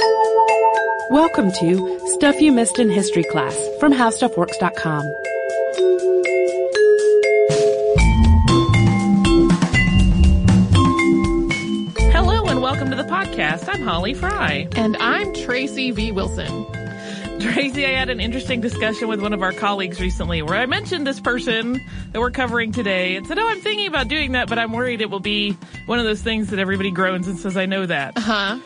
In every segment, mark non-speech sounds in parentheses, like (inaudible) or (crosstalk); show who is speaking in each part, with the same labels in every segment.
Speaker 1: Welcome to Stuff You Missed in History Class from HowStuffWorks.com.
Speaker 2: Hello and welcome to the podcast. I'm Holly Fry.
Speaker 3: And I'm Tracy V. Wilson.
Speaker 2: Tracy, I had an interesting discussion with one of our colleagues recently where I mentioned this person that we're covering today and said, Oh, I'm thinking about doing that, but I'm worried it will be one of those things that everybody groans and says, I know that.
Speaker 3: Huh?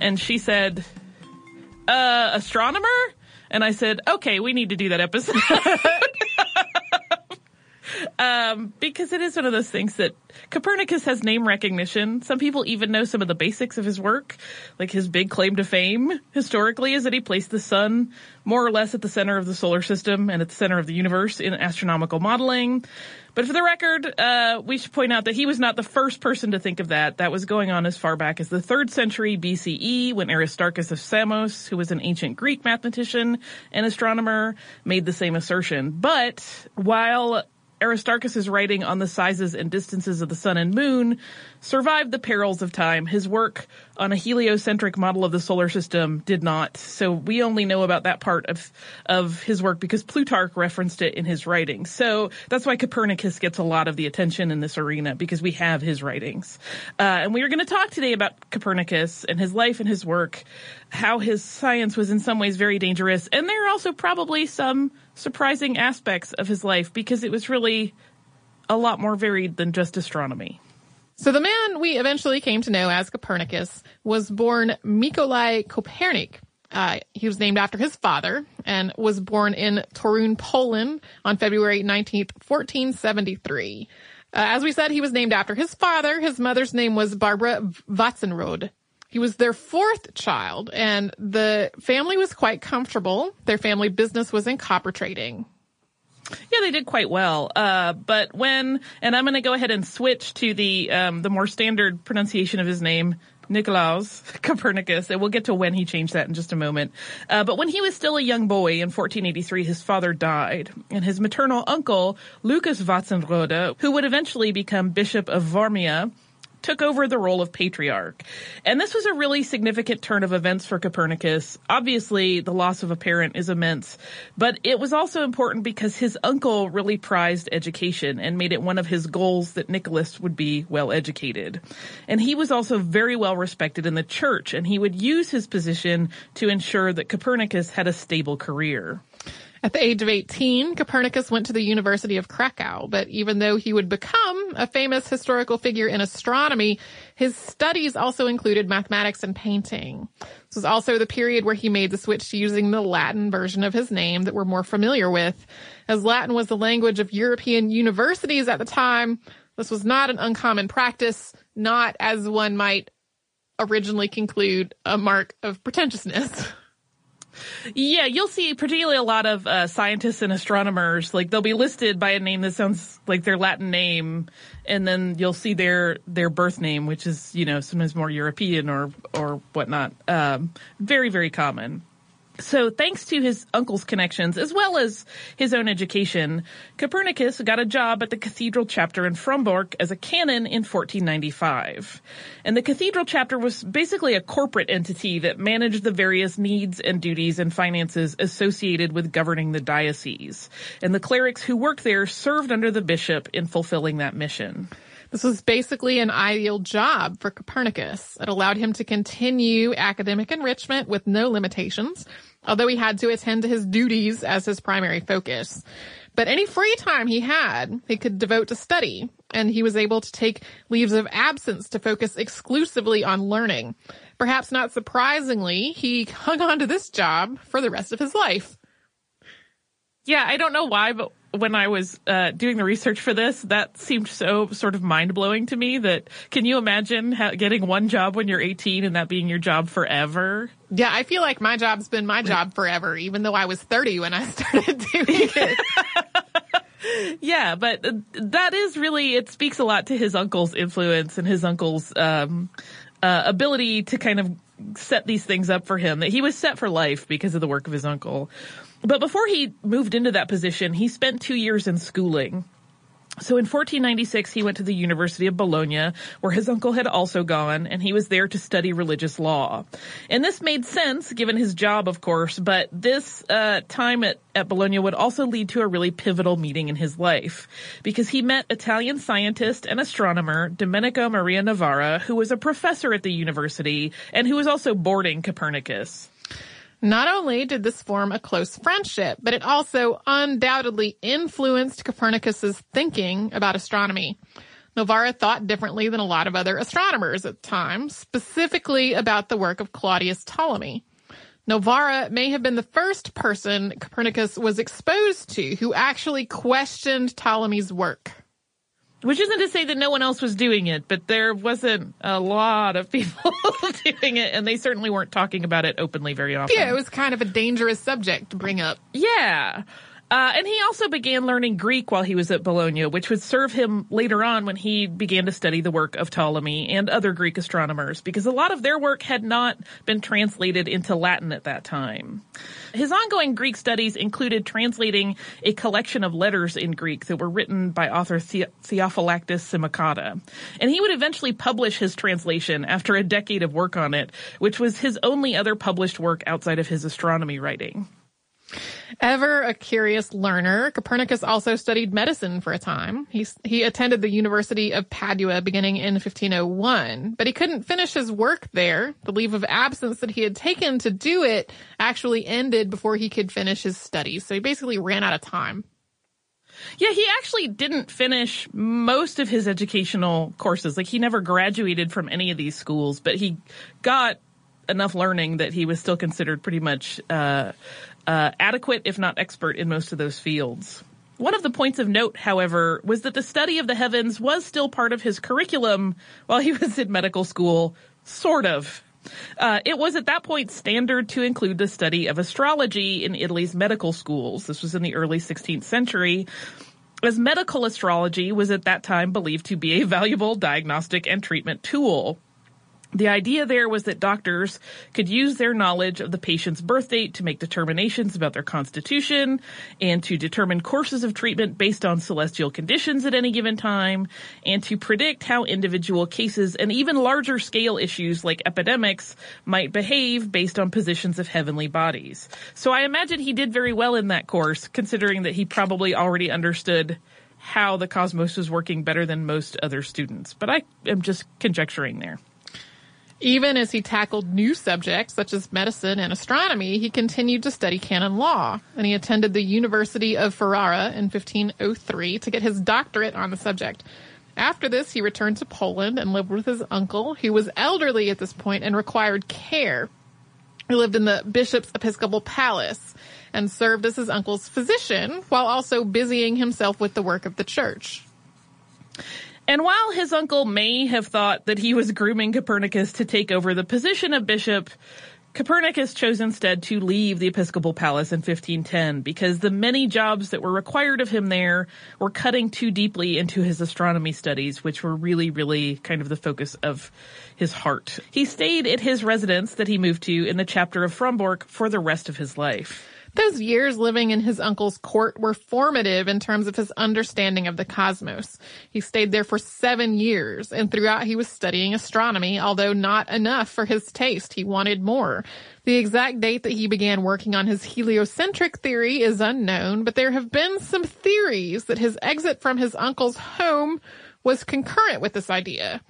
Speaker 2: And she said, Uh, astronomer? And I said, Okay, we need to do that episode. (laughs) um, because it is one of those things that Copernicus has name recognition. Some people even know some of the basics of his work. Like his big claim to fame historically is that he placed the sun more or less at the center of the solar system and at the center of the universe in astronomical modeling. But for the record, uh, we should point out that he was not the first person to think of that. That was going on as far back as the third century BCE when Aristarchus of Samos, who was an ancient Greek mathematician and astronomer, made the same assertion. But while Aristarchus' writing on the sizes and distances of the sun and moon survived the perils of time. His work on a heliocentric model of the solar system did not. So we only know about that part of of his work because Plutarch referenced it in his writings. So that's why Copernicus gets a lot of the attention in this arena because we have his writings. Uh, and we are going to talk today about Copernicus and his life and his work, how his science was in some ways very dangerous, and there are also probably some surprising aspects of his life because it was really a lot more varied than just astronomy.
Speaker 3: So the man we eventually came to know as Copernicus was born Mikolaj Kopernik. Uh, he was named after his father and was born in Torun, Poland on February 19th, 1473. Uh, as we said, he was named after his father. His mother's name was Barbara Watzenrode. He was their fourth child and the family was quite comfortable. Their family business was in copper trading.
Speaker 2: Yeah, they did quite well. Uh, but when, and I'm going to go ahead and switch to the um, the more standard pronunciation of his name, Nicolaus (laughs) Copernicus, and we'll get to when he changed that in just a moment. Uh, but when he was still a young boy in 1483, his father died, and his maternal uncle, Lucas Watzenrode, who would eventually become Bishop of Warmia, took over the role of patriarch. And this was a really significant turn of events for Copernicus. Obviously, the loss of a parent is immense, but it was also important because his uncle really prized education and made it one of his goals that Nicholas would be well educated. And he was also very well respected in the church, and he would use his position to ensure that Copernicus had a stable career.
Speaker 3: At the age of 18, Copernicus went to the University of Krakow, but even though he would become a famous historical figure in astronomy, his studies also included mathematics and painting. This was also the period where he made the switch to using the Latin version of his name that we're more familiar with. As Latin was the language of European universities at the time, this was not an uncommon practice, not as one might originally conclude a mark of pretentiousness. (laughs)
Speaker 2: Yeah, you'll see particularly a lot of uh, scientists and astronomers like they'll be listed by a name that sounds like their Latin name, and then you'll see their their birth name, which is you know sometimes more European or or whatnot. Um, very very common. So thanks to his uncle's connections as well as his own education, Copernicus got a job at the cathedral chapter in Frombork as a canon in 1495. And the cathedral chapter was basically a corporate entity that managed the various needs and duties and finances associated with governing the diocese. And the clerics who worked there served under the bishop in fulfilling that mission.
Speaker 3: This was basically an ideal job for Copernicus. It allowed him to continue academic enrichment with no limitations, although he had to attend to his duties as his primary focus. But any free time he had, he could devote to study, and he was able to take leaves of absence to focus exclusively on learning. Perhaps not surprisingly, he hung on to this job for the rest of his life.
Speaker 2: Yeah, I don't know why, but when I was uh, doing the research for this, that seemed so sort of mind blowing to me. That can you imagine how, getting one job when you're 18 and that being your job forever?
Speaker 3: Yeah, I feel like my job's been my job forever, even though I was 30 when I (laughs) started doing it. (laughs)
Speaker 2: yeah, but that is really it speaks a lot to his uncle's influence and his uncle's um, uh, ability to kind of set these things up for him. That he was set for life because of the work of his uncle. But before he moved into that position, he spent two years in schooling. So in 1496, he went to the University of Bologna, where his uncle had also gone, and he was there to study religious law. And this made sense, given his job, of course, but this uh, time at, at Bologna would also lead to a really pivotal meeting in his life, because he met Italian scientist and astronomer Domenico Maria Novara, who was a professor at the university, and who was also boarding Copernicus.
Speaker 3: Not only did this form a close friendship, but it also undoubtedly influenced Copernicus's thinking about astronomy. Novara thought differently than a lot of other astronomers at the time, specifically about the work of Claudius Ptolemy. Novara may have been the first person Copernicus was exposed to who actually questioned Ptolemy's work.
Speaker 2: Which isn't to say that no one else was doing it, but there wasn't a lot of people (laughs) doing it, and they certainly weren't talking about it openly very often.
Speaker 3: Yeah, it was kind of a dangerous subject to bring up.
Speaker 2: Yeah. Uh, and he also began learning Greek while he was at Bologna, which would serve him later on when he began to study the work of Ptolemy and other Greek astronomers, because a lot of their work had not been translated into Latin at that time. His ongoing Greek studies included translating a collection of letters in Greek that were written by author the- Theophylactus Simocatta. And he would eventually publish his translation after a decade of work on it, which was his only other published work outside of his astronomy writing.
Speaker 3: Ever a curious learner, Copernicus also studied medicine for a time. He, he attended the University of Padua beginning in 1501, but he couldn't finish his work there. The leave of absence that he had taken to do it actually ended before he could finish his studies. So he basically ran out of time.
Speaker 2: Yeah, he actually didn't finish most of his educational courses. Like he never graduated from any of these schools, but he got enough learning that he was still considered pretty much uh, uh, adequate, if not expert, in most of those fields. One of the points of note, however, was that the study of the heavens was still part of his curriculum while he (laughs) was in medical school, sort of. Uh, it was at that point standard to include the study of astrology in Italy's medical schools. This was in the early 16th century, as medical astrology was at that time believed to be a (laughs) valuable diagnostic and treatment tool. The idea there was that doctors could use their knowledge of the patient's birth date to make determinations about their constitution and to determine courses of treatment based on celestial conditions at any given time and to predict how individual cases and even larger scale issues like epidemics might behave based on positions of heavenly bodies. So I imagine he did very well in that course considering that he probably already understood how the cosmos was working better than most other students. But I am just conjecturing there.
Speaker 3: Even as he tackled new subjects such as medicine and astronomy, he continued to study canon law, and he attended the University of Ferrara in 1503 to get his doctorate on the subject. After this, he returned to Poland and lived with his uncle, who was elderly at this point and required care. He lived in the bishop's episcopal palace and served as his uncle's physician while also busying himself with the work of the church.
Speaker 2: And while his uncle may have thought that he was grooming Copernicus to take over the position of bishop, Copernicus chose instead to leave the episcopal palace in 1510 because the many jobs that were required of him there were cutting too deeply into his astronomy studies, which were really, really kind of the focus of his heart. He stayed at his residence that he moved to in the chapter of Frombork for the rest of his life.
Speaker 3: Those years living in his uncle's court were formative in terms of his understanding of the cosmos. He stayed there for seven years, and throughout he was studying astronomy, although not enough for his taste. He wanted more. The exact date that he began working on his heliocentric theory is unknown, but there have been some theories that his exit from his uncle's home was concurrent with this idea.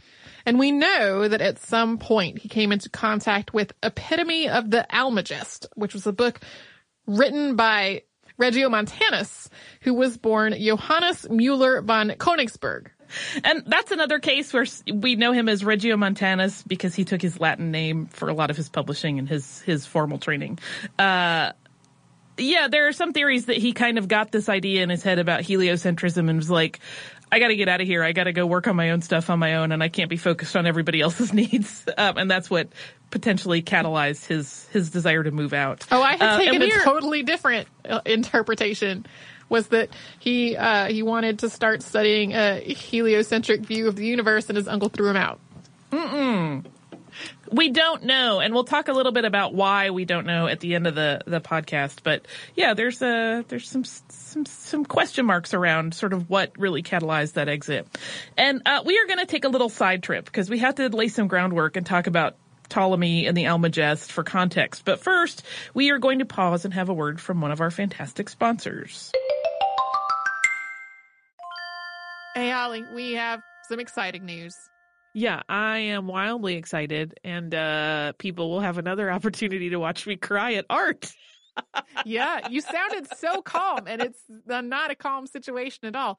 Speaker 3: And we know that at some point he came into contact with Epitome of the Almagest, which was a book written by Regiomontanus, who was born Johannes Mueller von Königsberg.
Speaker 2: And that's another case where we know him as Regiomontanus because he took his Latin name for a lot of his publishing and his, his formal training. Uh, yeah, there are some theories that he kind of got this idea in his head about heliocentrism and was like, I got to get out of here. I got to go work on my own stuff on my own, and I can't be focused on everybody else's (laughs) needs. Um, and that's what potentially catalyzed his his desire to move out.
Speaker 3: Oh, I had
Speaker 2: Uh,
Speaker 3: taken a
Speaker 2: here-
Speaker 3: totally different uh, interpretation. Was that he uh, he wanted to start studying a heliocentric view of the universe, and his uncle threw him out.
Speaker 2: We don't know, and we'll talk a little bit about why we don't know at the end of the the podcast. But yeah, there's a there's some some some question marks around sort of what really catalyzed that exit. And uh, we are going to take a little side trip because we have to lay some groundwork and talk about Ptolemy and the Almagest for context. But first, we are going to pause and have a word from one of our fantastic sponsors.
Speaker 3: Hey, Holly, we have some exciting news.
Speaker 2: Yeah, I am wildly excited, and uh, people will have another (laughs) opportunity to watch me cry at art. (laughs)
Speaker 3: yeah, you sounded so calm, and it's uh, not a calm situation at all.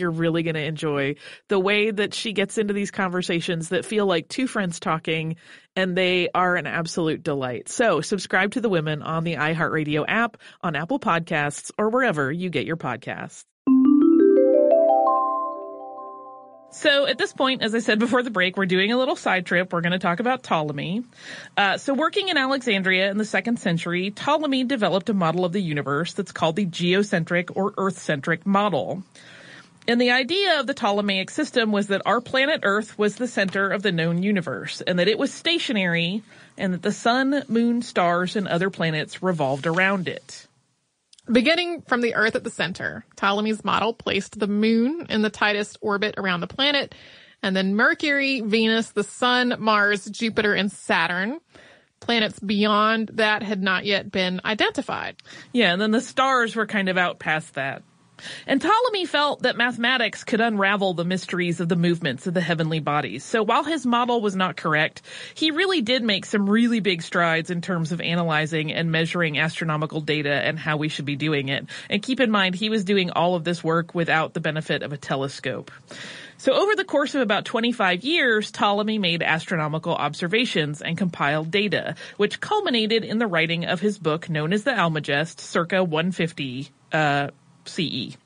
Speaker 2: you're really going to enjoy the way that she gets into these conversations that feel like two friends talking, and they are an absolute delight. So subscribe to the women on the iHeartRadio app, on Apple Podcasts, or wherever you get your podcasts. So at this point, as I said before the break, we're doing a little side trip. We're going to talk about Ptolemy. Uh, so working in Alexandria in the second century, Ptolemy developed a model of the universe that's called the geocentric or earth-centric model. And the idea of the Ptolemaic system was that our planet Earth was the center of the known universe and that it was stationary and that the sun, moon, stars, and other planets revolved around it.
Speaker 3: Beginning from the Earth at the center, Ptolemy's model placed the moon in the tightest orbit around the planet, and then Mercury, Venus, the Sun, Mars, Jupiter, and Saturn. Planets beyond that had not yet been identified.
Speaker 2: Yeah, and then the stars were kind of out past that. And Ptolemy felt that mathematics could unravel the mysteries of the movements of the heavenly bodies. So while his model was not correct, he really did make some really big strides in terms of analyzing and measuring astronomical data and how we should be doing it. And keep in mind, he was doing all of this work without the benefit of a telescope. So over the course of about 25 years, Ptolemy made astronomical observations and compiled data, which culminated in the writing of his book known as the Almagest circa 150 uh, CE.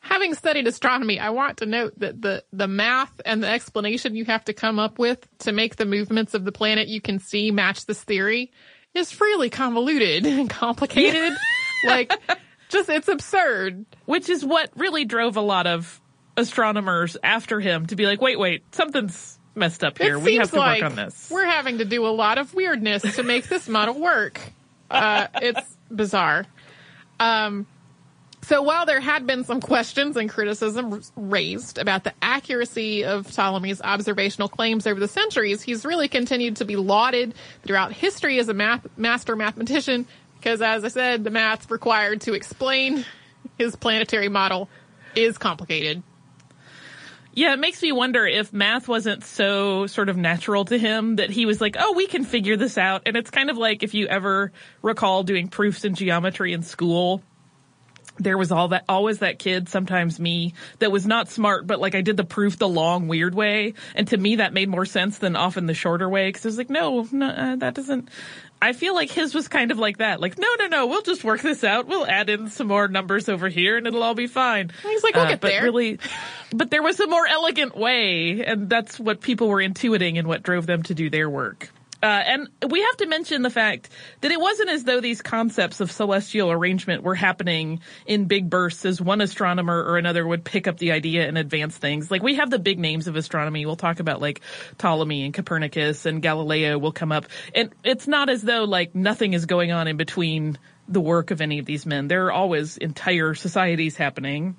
Speaker 3: Having studied astronomy, I want to note that the, the math and the explanation you have to come up with to make the movements of the planet you can see match this theory is really convoluted and complicated. (laughs) like, just, it's absurd.
Speaker 2: Which is what really drove a lot of astronomers after him to be like, wait, wait, something's messed up here.
Speaker 3: It
Speaker 2: we have to
Speaker 3: like
Speaker 2: work on this.
Speaker 3: We're having to do a lot of weirdness to make this model work. Uh, it's bizarre. Um, so while there had been some questions and criticism raised about the accuracy of Ptolemy's observational claims over the centuries, he's really continued to be lauded throughout history as a math, master mathematician because as I said, the math required to explain his planetary model is complicated.
Speaker 2: Yeah, it makes me wonder if math wasn't so sort of natural to him that he was like, oh, we can figure this out. And it's kind of like if you ever recall doing proofs in geometry in school there was all that always that kid sometimes me that was not smart but like i did the proof the long weird way. And to me that made more sense than often the shorter way because i was like no, no uh, that doesn't i feel like his was kind of like that like no no no we'll just work this out. We'll add in some more numbers over here and it'll all be fine.
Speaker 3: He's like we'll
Speaker 2: uh,
Speaker 3: get
Speaker 2: but
Speaker 3: there.
Speaker 2: really but there was a more elegant way and that's what people were intuiting and what drove them to do their work uh, and we have to mention the fact that it wasn't as though these concepts of celestial arrangement were happening in big bursts as one astronomer or another would pick up the idea and advance things. Like we have the big names of astronomy. We'll talk about like Ptolemy and Copernicus and Galileo will come up. And it's not as though like nothing is going on in between the work of any of these men. There are always entire societies happening.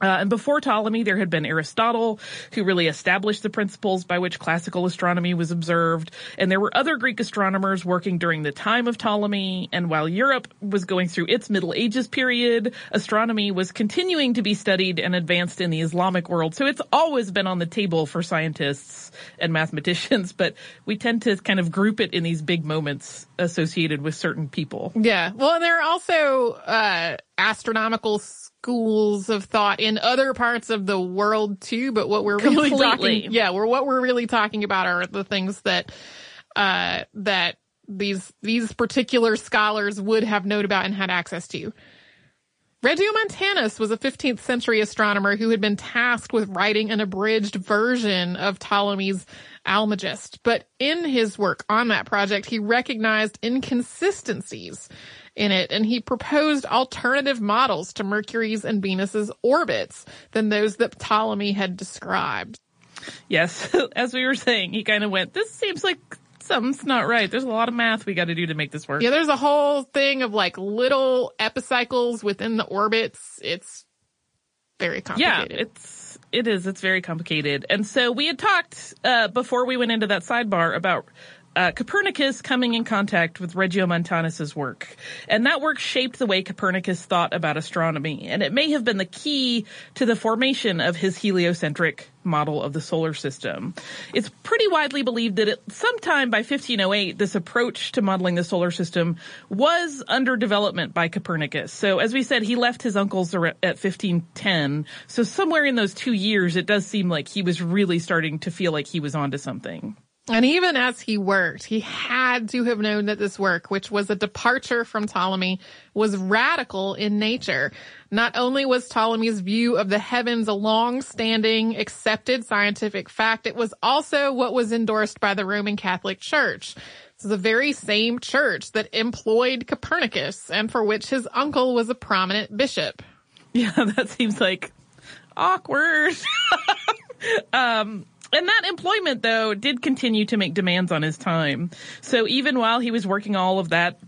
Speaker 2: Uh, and before Ptolemy, there had been Aristotle, who really established the principles by which classical astronomy was observed. And there were other Greek astronomers working during the time of Ptolemy. And while Europe was going through its Middle Ages period, astronomy was continuing to be studied and advanced in the Islamic world. So it's always been on the table for scientists and mathematicians, (laughs) but we tend to kind of group it in these big moments associated with certain people.
Speaker 3: Yeah. Well, and there are also, uh, astronomical schools of thought in other parts of the world too, but what we're really talking, yeah, we're, what we're really talking about are the things that, uh, that these, these particular scholars would have known about and had access to. Regiomontanus was a 15th century astronomer who had been tasked with writing an abridged version of Ptolemy's Almagest. But in his work on that project, he recognized inconsistencies in it and he proposed alternative models to Mercury's and Venus's orbits than those that Ptolemy had described.
Speaker 2: Yes, (laughs) as we were saying, he kind of went, this seems like something's not right. There's a lot of math we got to do to make this work.
Speaker 3: Yeah, there's a whole thing of like little epicycles within the orbits. It's very complicated.
Speaker 2: Yeah, it's it is. It's very complicated. And so we had talked uh, before we went into that sidebar about uh, Copernicus coming in contact with Regiomontanus's work. And that work shaped the way Copernicus thought about astronomy. And it may have been the key to the formation of his heliocentric model of the solar system. It's pretty widely believed that at sometime by 1508, this approach to modeling the solar system was under development by Copernicus. So as we said, he left his uncles at 1510. So somewhere in those two years, it does seem like he was really starting to feel like he was onto something.
Speaker 3: And even as he worked, he had to have known that this work, which was a departure from Ptolemy, was radical in nature. Not only was Ptolemy's view of the heavens a long-standing accepted scientific fact, it was also what was endorsed by the Roman Catholic Church. It's the very same church that employed Copernicus and for which his uncle was a prominent bishop. (laughs)
Speaker 2: Yeah, that seems like awkward. (laughs) um, and that employment, though, did continue to make demands on his time. So even while he was working all of that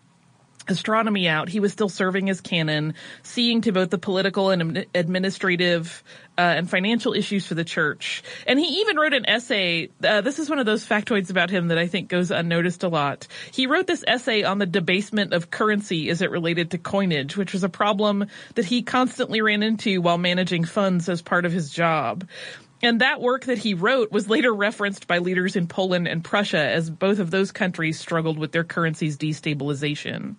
Speaker 2: astronomy out, he was still serving as canon, seeing to both the political and administrative uh, and financial issues for the church. And he even wrote an essay. Uh, this is one of those factoids about him that I think goes unnoticed a lot. He wrote this essay on the debasement of currency as it related to coinage, which was a problem that he constantly ran into while managing funds as part of his job. And that work that he wrote was later referenced by leaders in Poland and Prussia as both of those countries struggled with their currency's destabilization.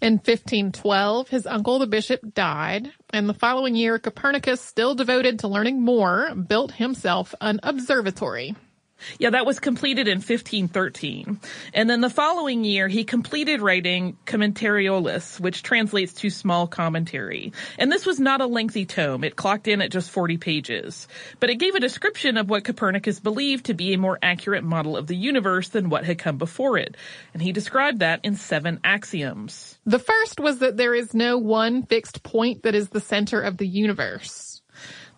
Speaker 3: In 1512, his uncle, the bishop, died, and the following year, Copernicus, still devoted to learning more, built himself an observatory.
Speaker 2: Yeah, that was completed in 1513. And then the following year, he completed writing Commentariolus, which translates to small commentary. And this was not a lengthy tome. It clocked in at just 40 pages. But it gave a description of what Copernicus believed to be a more accurate model of the universe than what had come before it. And he described that in seven axioms.
Speaker 3: The first was that there is no one fixed point that is the center of the universe.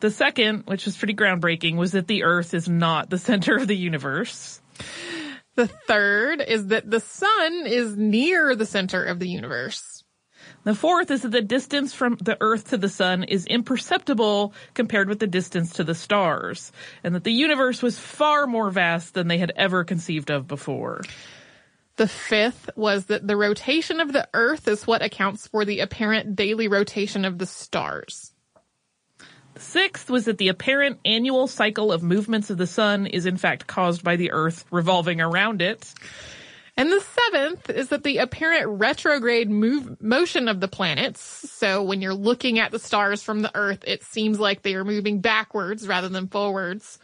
Speaker 2: The second, which was pretty groundbreaking, was that the Earth is not the center of the universe.
Speaker 3: The third is that the sun is near the center of the universe.
Speaker 2: The fourth is that the distance from the Earth to the sun is imperceptible compared with the distance to the stars, and that the universe was far more vast than they had ever conceived of before.
Speaker 3: The fifth was that the rotation of the Earth is what accounts for the apparent daily rotation of the stars.
Speaker 2: Sixth was that the apparent annual cycle of movements of the sun is in fact caused by the earth revolving around it.
Speaker 3: And the seventh is that the apparent retrograde move, motion of the planets, so when you're looking at the stars from the earth, it seems like they are moving backwards rather than forwards,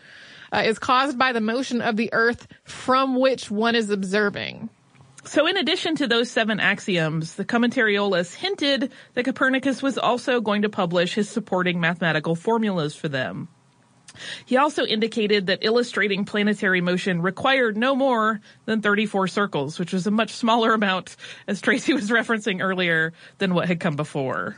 Speaker 3: uh, is caused by the motion of the earth from which one is observing.
Speaker 2: So in addition to those seven axioms, the Commentariolus hinted that Copernicus was also going to publish his supporting mathematical formulas for them. He also indicated that illustrating planetary motion required no more than 34 circles, which was a much smaller amount, as Tracy was (laughs) referencing earlier, than what had come before.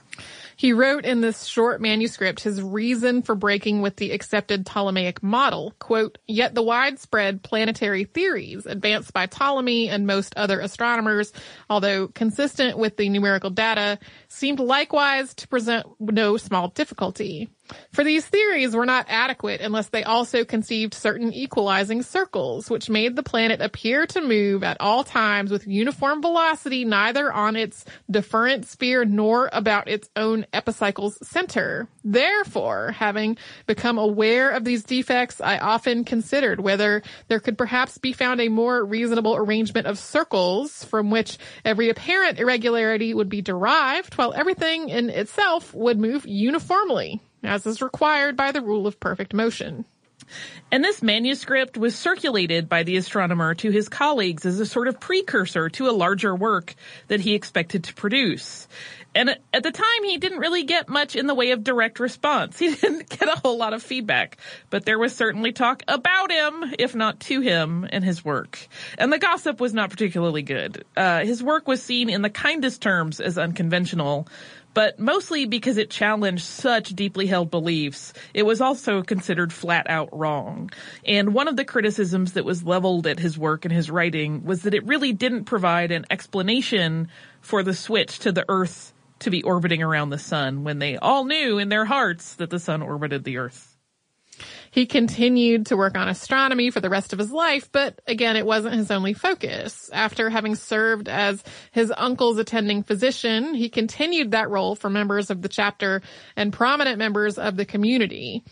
Speaker 3: He wrote in this short manuscript his reason for breaking with the accepted Ptolemaic model. Quote, yet the widespread planetary theories advanced by Ptolemy and most other astronomers, although consistent with the numerical data, seemed likewise to present no small difficulty. For these theories were not adequate unless they also conceived certain equalizing circles, which made the planet appear to move at all times with uniform velocity neither on its deferent sphere nor about its own epicycle's center. Therefore, having become aware of these defects, I often considered whether there could perhaps be found a more reasonable arrangement of circles from which every apparent irregularity would be derived while everything in itself would move uniformly as is required by the rule of perfect motion.
Speaker 2: And this manuscript was circulated by the astronomer to his colleagues as a sort of precursor to a larger work that he expected to produce. And at the time, he didn't really get much in the way of direct response. (laughs) He didn't get a whole lot of feedback, but there was certainly talk about him, if not to him, and his work. And the gossip was not particularly good. Uh, his work was seen in the kindest terms as unconventional, but mostly because it challenged such deeply held beliefs, it was also considered flat out wrong. And one of the criticisms that was leveled at his work and his writing was that it really didn't provide an explanation for the switch to the Earth to be orbiting around the sun when they all knew in their hearts that the sun orbited the Earth.
Speaker 3: He continued to work on astronomy for the rest of his life, but again, it wasn't his only focus. After having served as his uncle's attending physician, he continued that role for members of the chapter and prominent members of the community.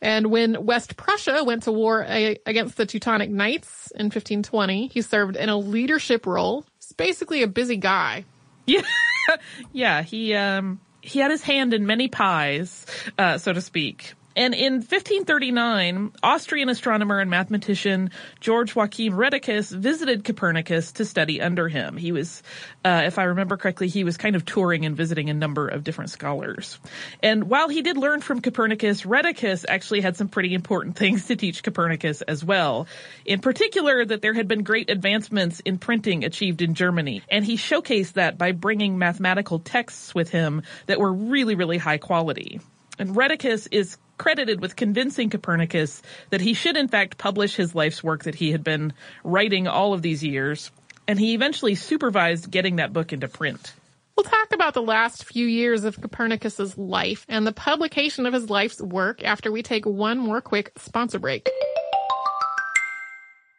Speaker 3: And when West Prussia went to war against the Teutonic Knights in 1520, he served in a leadership role. He's basically a busy guy.
Speaker 2: Yeah. (laughs) yeah, he um he had his hand in many pies, uh, so to speak. And in 1539, Austrian astronomer and mathematician George Joachim Rheticus visited Copernicus to study under him. He was, uh, if I remember correctly, he was kind of touring and visiting a number of different scholars. And while he did learn from Copernicus, Rheticus actually had some pretty important (laughs) things to teach Copernicus as well. In particular, that there had been great advancements in printing achieved in Germany. And he showcased that by bringing mathematical texts with him that were really, really high quality. And Rheticus is credited with convincing Copernicus that he should in fact publish his life's work that he had been writing all of these years. And he eventually supervised getting that book into print.
Speaker 3: We'll talk about the last few years of Copernicus's life and the publication of his life's work after we take one more quick sponsor break.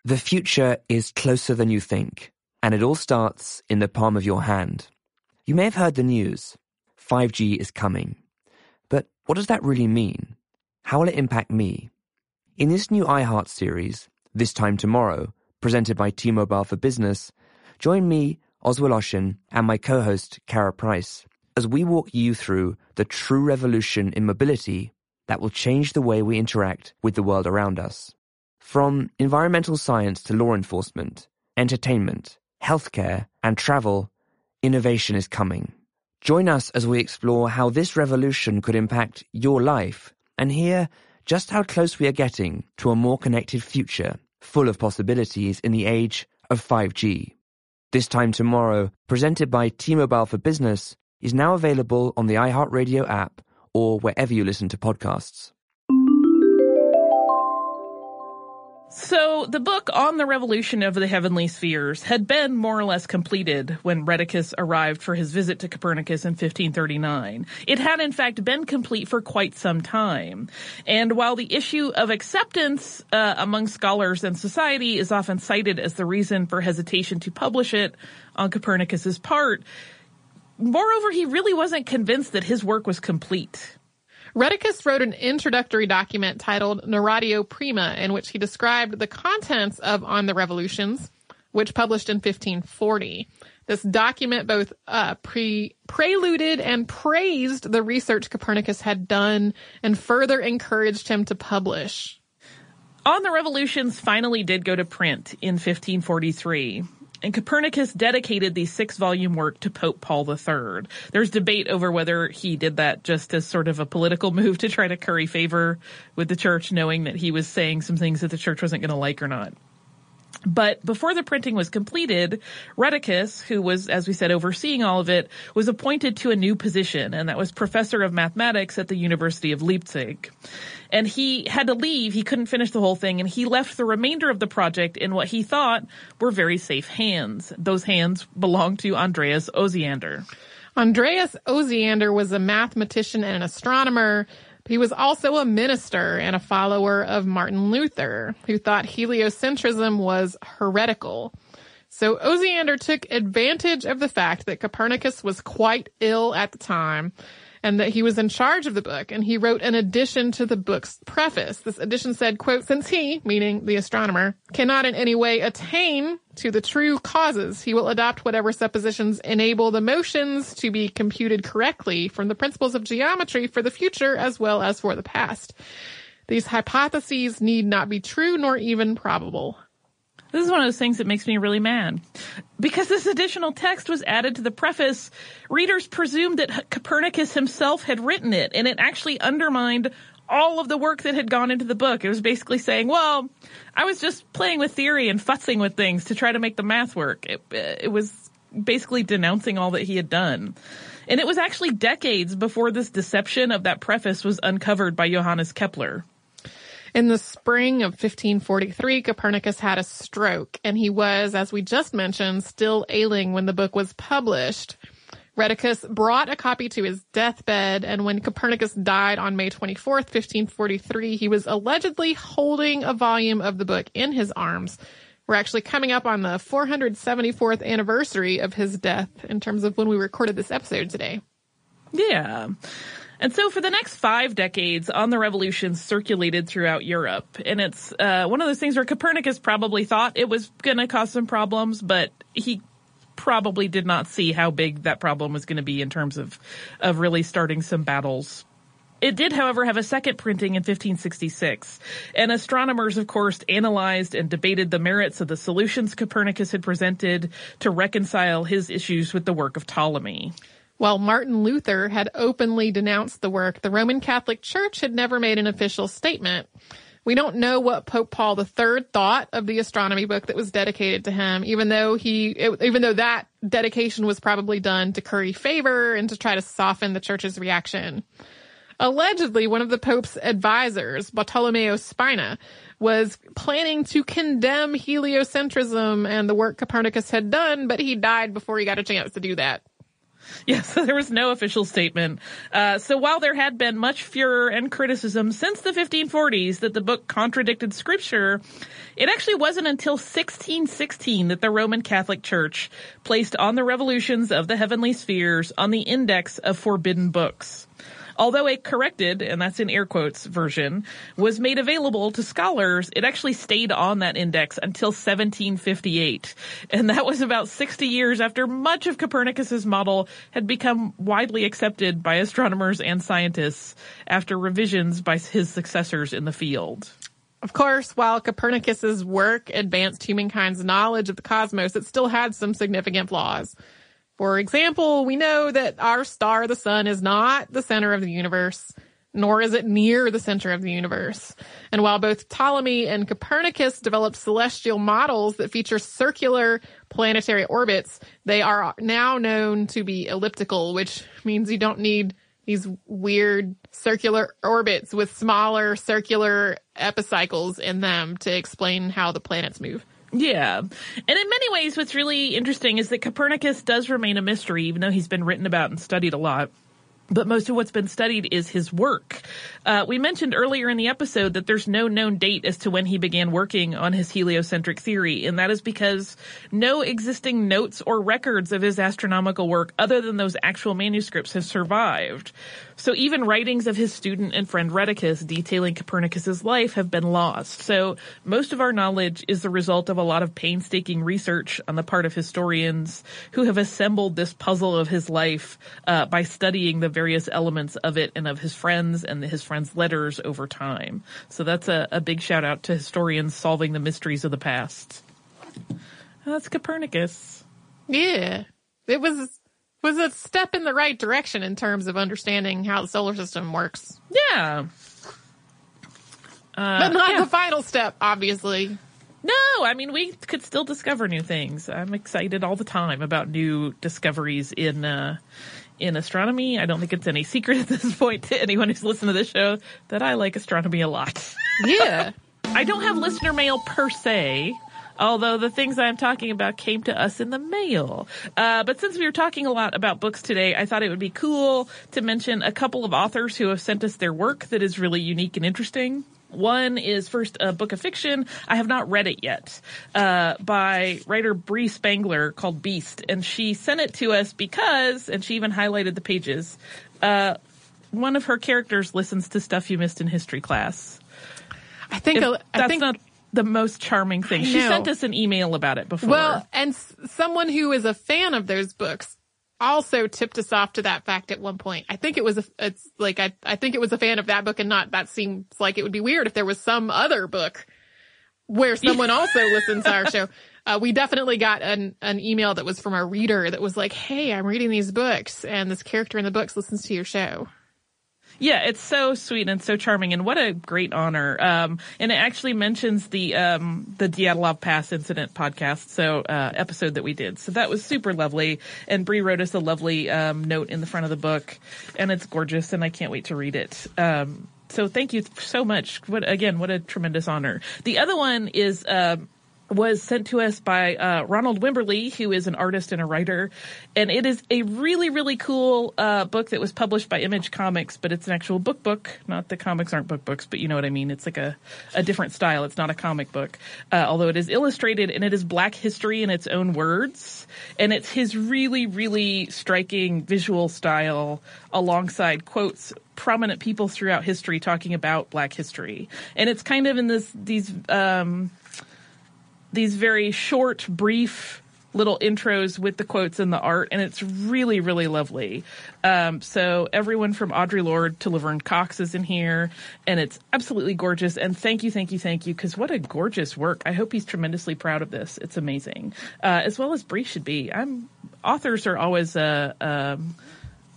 Speaker 4: The future is closer than you think, and it all starts in the palm of your hand. You may have heard the news. 5G is coming. But what does that really mean? How will it impact me? In this new iHeart series, This Time Tomorrow, presented by T-Mobile for Business, join me, Oz Woloshyn, and my co-host, Kara Price, as we walk you through the true revolution in mobility that will change the way we interact with the world around us. From environmental science to law enforcement, entertainment, healthcare, and travel, innovation is coming. Join us as we explore how this revolution could impact your life and hear just how close we are getting to a more connected future, full of possibilities in the age of 5G. This Time Tomorrow, presented by T-Mobile for Business, is now available on the iHeartRadio app or wherever you listen to podcasts.
Speaker 2: So the book on the revolution of the heavenly spheres had been more or less completed when Rheticus arrived for his visit to Copernicus in 1539. It had in fact been complete for quite some time. And while the issue of acceptance uh, among scholars and society is often cited as the reason for hesitation to publish it on Copernicus's part, moreover, he really wasn't convinced that his work was complete.
Speaker 3: Rheticus wrote an introductory document titled Narratio Prima in which he described the contents of On the Revolutions, which published in 1540. This document both uh, pre- preluded and praised the research Copernicus had done and further encouraged him to publish.
Speaker 2: On the Revolutions finally did go to print in 1543. And Copernicus dedicated the six volume work to Pope Paul III. There's debate over whether he did that just as sort of a political (laughs) move to try to curry favor with the church, knowing that he was saying some things that the church wasn't going to like or not. But before the printing was completed, Rheticus, who was, as we said, overseeing all of it, was appointed to a new position, and that was professor of mathematics at the University of Leipzig. And he had to leave, he couldn't finish the whole thing, and he left the remainder of the project in what he thought were very safe hands. Those hands belonged to Andreas Osiander.
Speaker 3: Andreas Osiander was a mathematician and an astronomer he was also a minister and a follower of Martin Luther, who thought heliocentrism was heretical. So Osiander took advantage of the fact that Copernicus was quite ill at the time and that he was in charge of the book and he wrote an addition to the book's preface. This addition said, quote, since he, meaning the astronomer, cannot in any way attain to the true causes, he will adopt whatever suppositions enable the motions to be computed correctly from the principles of geometry for the future as well as for the past. These hypotheses need not be true nor even probable.
Speaker 2: This is one of those things that makes me really mad. Because this additional text was added to the preface, readers presumed that Copernicus himself had written it, and it actually undermined all of the work that had gone into the book. It was basically saying, well, I was just playing with theory and futzing with things to try to make the math work. It, it was basically denouncing all that he had done. And it was actually decades before this deception of that preface was uncovered by Johannes Kepler.
Speaker 3: In the spring of 1543, Copernicus had a stroke, and he was, as we just mentioned, still ailing when the book was published. Rheticus brought a copy to his deathbed, and when Copernicus died on May 24th, 1543, he was allegedly holding a volume of the book in his arms. We're actually coming up on the 474th anniversary of his death in terms of when we recorded this episode today.
Speaker 2: Yeah. And so for the next five decades, On the Revolution circulated throughout Europe. And it's uh, one of those things where Copernicus probably thought it was going to cause some problems, but he probably did not see how big that problem was going to be in terms of, of really starting some battles. It did, however, have a second printing in 1566, and astronomers, of course, analyzed and debated the merits of the solutions Copernicus had presented to reconcile his issues with the work of Ptolemy.
Speaker 3: While Martin Luther had openly denounced the work, the Roman Catholic Church had never made an official statement. We don't know what Pope Paul III thought of the astronomy book that was dedicated to him, even though he, it, even though that dedication was probably done to curry favor and to try to soften the church's reaction. Allegedly, one of the Pope's advisors, Bartolomeo Spina, was planning to condemn heliocentrism and the work Copernicus had done, but he died before he got a chance to do that. (laughs)
Speaker 2: Yes, there was no official statement. Uh, so while there had been much furor and criticism since the 1540s that the book contradicted scripture, it actually wasn't until 1616 that the Roman Catholic Church placed on the revolutions of the heavenly spheres on the index of forbidden books. Although a corrected, and that's in air quotes, version was made available to scholars, it actually stayed on that index until 1758. And that was about 60 years after much of Copernicus's model had become widely accepted by astronomers and scientists after revisions by his successors in the field.
Speaker 3: Of course, while Copernicus's work advanced humankind's knowledge of the cosmos, it still had some significant flaws. For example, we know that our star, the sun, is not the center of the universe, nor is it near the center of the universe. And while both Ptolemy and Copernicus developed celestial models that feature circular planetary orbits, they are now known to be elliptical, which means you don't need these weird circular orbits with smaller circular epicycles in them to explain how the planets move.
Speaker 2: Yeah. And in many ways, what's really interesting is that Copernicus does remain a mystery, even though he's been written about and studied a lot but most of what's been studied is his work. Uh, we mentioned earlier in the episode that there's no known date as to when he began working on his heliocentric theory, and that is because no existing notes or records of his astronomical work other than those actual manuscripts have survived. So even writings of his student and friend Rheticus detailing Copernicus's life have been lost. So most of our knowledge is the result of a lot of painstaking research on the part of historians who have assembled this puzzle of his life uh, by studying the various elements of it and of his friends and his friends' letters over time. So that's a, a big shout out to historians solving the mysteries of the past. That's Copernicus.
Speaker 3: Yeah. It was was a step in the right direction in terms of understanding how the solar system works.
Speaker 2: Yeah.
Speaker 3: Uh, but not yeah. the final step, obviously.
Speaker 2: No, I mean we could still discover new things. I'm excited all the time about new discoveries in uh, in astronomy. I don't think it's any secret (laughs) at this point to anyone who's listened to this show that I like astronomy a lot.
Speaker 3: Yeah. (laughs)
Speaker 2: I don't have listener mail per se. Although the things I'm talking about came to us in the mail. Uh, but since we were talking a lot about books today, I thought it would be cool to mention a couple of authors who have sent us their work that is really unique and interesting. One is first a book of fiction. I have not read it yet, uh, by writer Brie Spangler called Beast. And she sent it to us because, and she even highlighted the pages, uh, one of her characters listens to stuff you missed in history class.
Speaker 3: I think,
Speaker 2: if
Speaker 3: I
Speaker 2: that's
Speaker 3: think,
Speaker 2: not the most charming thing. She sent us an email about it before.
Speaker 3: Well, and s- someone who is a fan of those books also tipped us off to that fact at one point. I think it was a, it's like, I, I think it was a fan of that book and not, that seems like it would be weird if there was some other book where someone (laughs) also listens to our show. Uh, we definitely got an, an email that was from a reader that was like, Hey, I'm reading these books and this character in the books listens to your show.
Speaker 2: Yeah, it's so sweet and so charming, and what a great honor. Um, and it actually mentions the um, the Dyatlov Pass incident podcast, so uh, episode that we did. So that was super lovely. And Brie wrote us a lovely um, note in the front of the book, and it's gorgeous, and I can't wait to read it. Um, so thank you so much. What again? What a tremendous honor. The other one is. Um, was sent to us by uh, Ronald Wimberly, who is an artist and a writer, and it is a really really cool uh, book that was published by Image Comics, but it's an actual book book. Not the comics aren't book books, but you know what I mean. It's like a a different style. It's not a comic book, uh, although it is illustrated and it is Black history in its own words, and it's his really really striking visual style alongside quotes prominent people throughout history talking about Black history, and it's kind of in this these. Um, these very short, brief little intros with the quotes and the art, and it's really, really lovely. Um, so everyone from Audre Lorde to Laverne Cox is in here, and it's absolutely gorgeous. And thank you, thank you, thank you, because what a gorgeous work! I hope he's tremendously proud of this. It's amazing, uh, as well as Brie should be. I'm authors are always uh, um,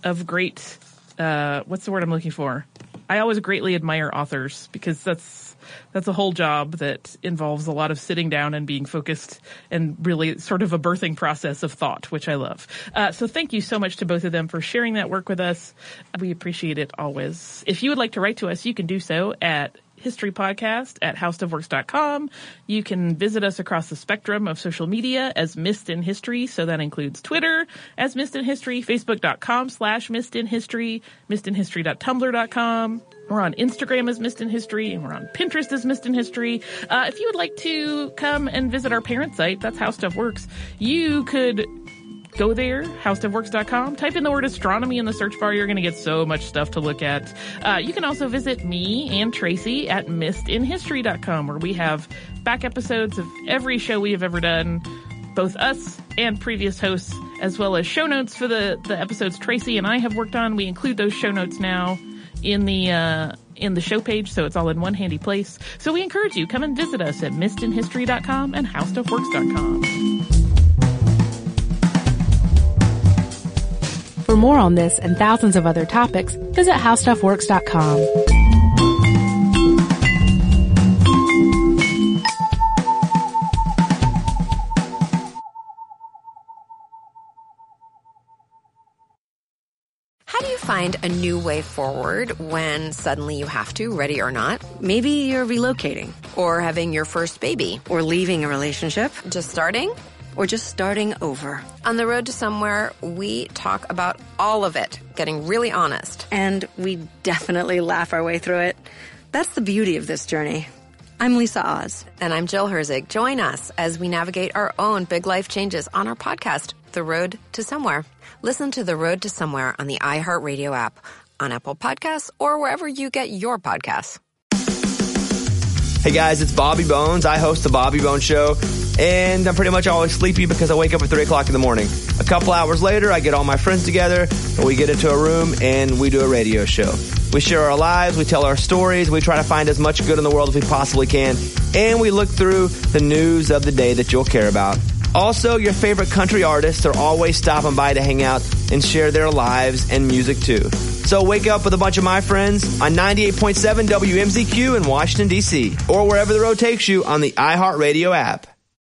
Speaker 2: of great. Uh, what's the word I'm looking for? I always greatly admire authors because that's that's a whole job that involves a lot of sitting down and being focused and really sort of a birthing process of thought, which I love. Uh, so thank you so much to both of them for sharing that work with us. We appreciate it always. If you would like to write to us, you can do so at History Podcast at howstuffworks.com. You can visit us across the spectrum of social media as Missed in History. So that includes Twitter as Missed in History, Facebook.com slash Missed in History, missedinhistory.tumblr.com. We're on Instagram as Missed in History, and we're on Pinterest as Missed in History. Uh, if you would like to come and visit our parent site, that's How Stuff Works, you could go there, howstuffworks.com, type in the word astronomy in the search bar. You're going to get so much stuff to look at. Uh, you can also visit me and Tracy at missedinhistory.com, where we have back episodes of every show we have ever done, both us and previous hosts, as well as show notes for the, the episodes Tracy and I have worked on. We include those show notes now in the uh, in the show page, so it's all in one handy place. So we encourage you come and visit us at missedinhistory.com and howstuffworks.com.
Speaker 1: For more on this and thousands of other topics, visit howstuffworks.com.
Speaker 5: How do you find a new way forward when suddenly you have to, ready or not? Maybe you're relocating, or having your first baby,
Speaker 6: or leaving a relationship,
Speaker 5: just starting,
Speaker 6: or just starting over.
Speaker 5: On the road to somewhere, we talk about all of it, getting really honest.
Speaker 6: And we definitely laugh our way through it. That's the beauty of this journey. I'm Lisa Oz.
Speaker 5: And I'm Jill Herzig. Join us as we navigate our own big life changes on our podcast, The Road to Somewhere. Listen to The Road to Somewhere on the iHeartRadio app, on Apple Podcasts, or wherever you get your podcasts.
Speaker 7: Hey guys, it's Bobby Bones. I host the Bobby Bones Show, and I'm pretty much always sleepy because I wake up at 3 o'clock in the morning. A couple hours later, I get all my friends together, and we get into a room and we do a radio show. We share our lives, we tell our stories, we try to find as much good in the world as we possibly can, and we look through the news of the day that you'll care about. Also, your favorite country artists are always stopping by to hang out and share their lives and music too. So wake up with a bunch of my friends on 98.7 WMZQ in Washington, D.C., or wherever the road takes you on the iHeartRadio app.